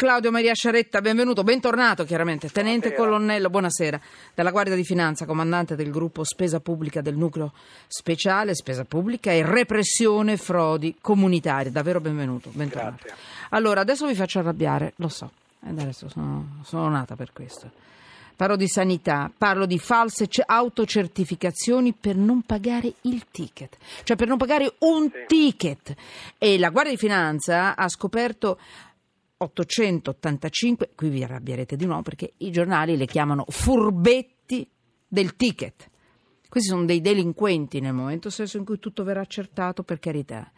Claudio Maria Sciaretta, benvenuto, bentornato chiaramente, tenente Buonasera. colonnello, buonasera, della Guardia di Finanza, comandante del gruppo Spesa Pubblica del Nucleo Speciale, Spesa Pubblica e Repressione Frodi Comunitarie, davvero benvenuto, bentornato. Grazie. Allora, adesso vi faccio arrabbiare, lo so, e adesso sono, sono nata per questo. Parlo di sanità, parlo di false ce- autocertificazioni per non pagare il ticket, cioè per non pagare un Sì. ticket. E la Guardia di Finanza ha scoperto 885, qui vi arrabbierete di nuovo perché i giornali le chiamano furbetti del ticket. Questi sono dei delinquenti nel momento stesso in cui tutto verrà accertato, per carità.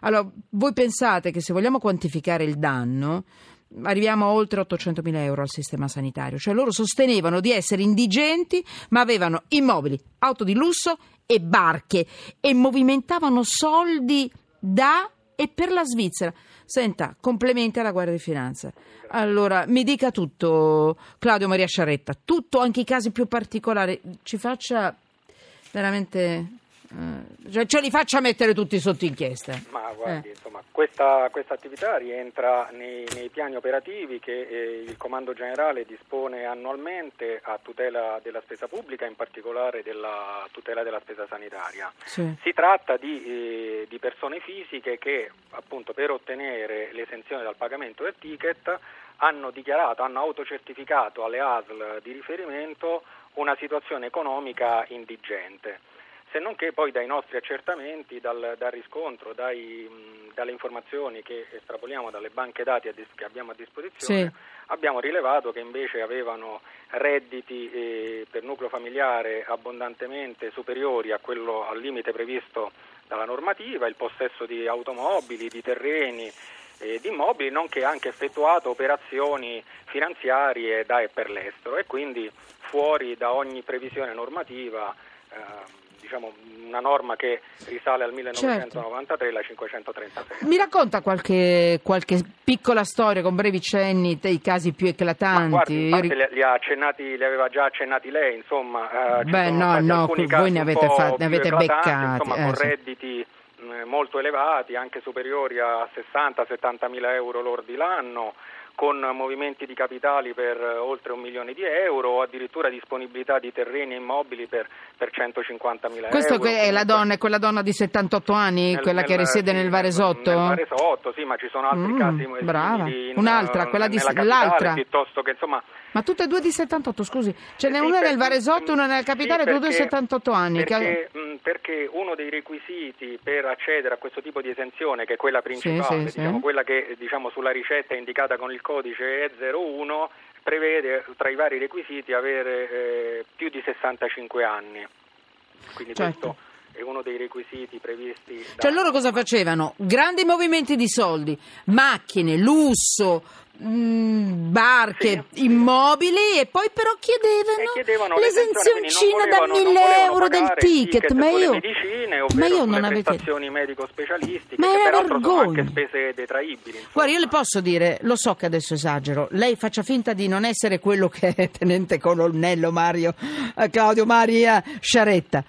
Allora, voi pensate che se vogliamo quantificare il danno, arriviamo a oltre 800.000 euro al sistema sanitario. Cioè loro sostenevano di essere indigenti, ma avevano immobili, auto di lusso e barche e movimentavano soldi da e per la Svizzera. Senta, complimenti alla Guardia di Finanza. Allora, mi dica tutto, Claudio Maria Sciaretta, tutto, anche i casi più particolari. Ci faccia veramente... eh, cioè, ce li faccia mettere tutti sotto inchiesta. Ma guardi, Eh. insomma, questa, questa attività rientra nei, nei piani operativi che eh, il Comando Generale dispone annualmente a tutela della spesa pubblica, in particolare della tutela della spesa sanitaria. Sì. Si tratta di, eh, di persone fisiche che appunto per ottenere l'esenzione dal pagamento del ticket hanno dichiarato, hanno autocertificato alle ASL di riferimento una situazione economica indigente. Se non che poi dai nostri accertamenti, dal, dal riscontro, dai, mh, dalle informazioni che estrapoliamo dalle banche dati dis- che abbiamo a disposizione, Sì. abbiamo rilevato che invece avevano redditi eh, per nucleo familiare abbondantemente superiori a quello, al limite previsto dalla normativa, il possesso di automobili, di terreni e di immobili, nonché anche effettuato operazioni finanziarie da e per l'estero e quindi fuori da ogni previsione normativa. eh, Diciamo una norma che risale al 1993, la 536. Mi racconta qualche, qualche piccola storia con brevi cenni dei casi più eclatanti? guardi, Io li, li ha accennati, li aveva già accennati lei, insomma. eh, Beh, no, no, voi ne avete fat- ne avete beccati, Insomma, eh, con sì. redditi molto elevati, anche superiori a 60-70 mila euro lordi l'anno, con movimenti di capitali per eh, oltre un milione di euro, o addirittura disponibilità di terreni e immobili per, per 150 mila euro. Questa è la donna, è quella donna di 78 anni, nel- quella che nel- risiede sì, nel Varesotto? Nel Varesotto, sì, ma ci sono altri Mm, casi brava. in- Un'altra, quella di- capitale, l'altra. piuttosto che insomma Ma tutte e due di 78, scusi. Ce n'è Sì, una per- nel Varesotto e una nella sì, capitale, tutte e due perché- 78 anni. che- Perché, mh, perché uno dei requisiti per accedere a questo tipo di esenzione, che è quella principale, sì, diciamo, sì. quella che diciamo, sulla ricetta è indicata con il codice E01, prevede tra i vari requisiti avere eh, più di 65 anni. Quindi Certo. questo è uno dei requisiti previsti. da- Cioè loro cosa facevano? Grandi movimenti di soldi, macchine, lusso, mh, barche, Sì. immobili e poi però chiedevano, chiedevano l'esenzioncina da l'esenzione, quindi non 1000 volevano euro del il ticket. Ma io, medicine, ma io non avete... prestazioni medico-specialistiche, Ma che peraltro sono anche vergogna. spese detraibili. insomma. Guarda, io le posso dire, lo so che adesso esagero, lei faccia finta di non essere quello che è tenente colonnello Mario eh, Claudio Maria Sciaretta.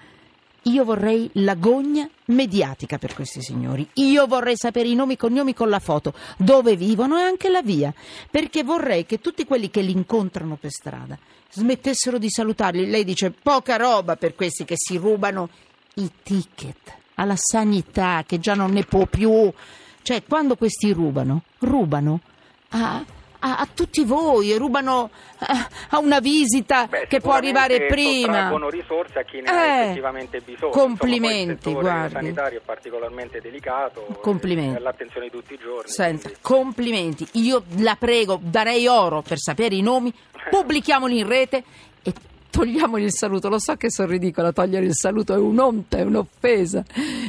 Io vorrei l'agonia mediatica per questi signori. Io vorrei sapere i nomi, i cognomi con la foto, dove vivono e anche la via. Perché vorrei che tutti quelli che li incontrano per strada smettessero di salutarli. Lei dice poca roba per questi che si rubano i ticket alla sanità, che già non ne può più. Cioè, quando questi rubano, rubano a, a- a tutti voi, rubano a, a una visita Beh, che può arrivare prima. sottraggono risorse a chi ne Eh, ha effettivamente bisogno. complimenti, Insomma, il guardi. settore sanitario è particolarmente delicato. Complimenti. È all'attenzione di tutti i giorni. Senta, quindi- complimenti. Io la prego, darei oro per sapere i nomi, pubblichiamoli in rete e togliamogli il saluto. Lo so che sono ridicola, togliere il saluto è un'onta, è un'offesa.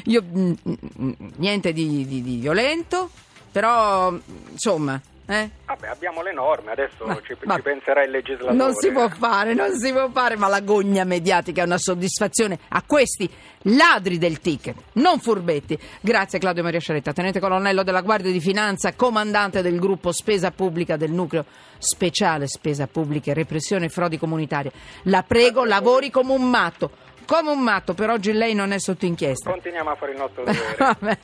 Io, mm, mm, niente di, di- di violento, però, insomma, eh? Vabbè, abbiamo le norme, adesso Ma- ci, ma- ci penserà il legislatore. Non si può fare, non si può fare, ma la gogna mediatica è una soddisfazione a questi ladri del ticket, non furbetti. Grazie Claudio Maria Sciaretta, tenente colonnello della Guardia di Finanza, comandante del gruppo Spesa Pubblica del Nucleo Speciale Spesa Pubblica e Repressione Frodi Comunitarie. La prego, lavori come un matto, come un matto, per oggi lei non è sotto inchiesta. Continuiamo a fare il nostro dovere.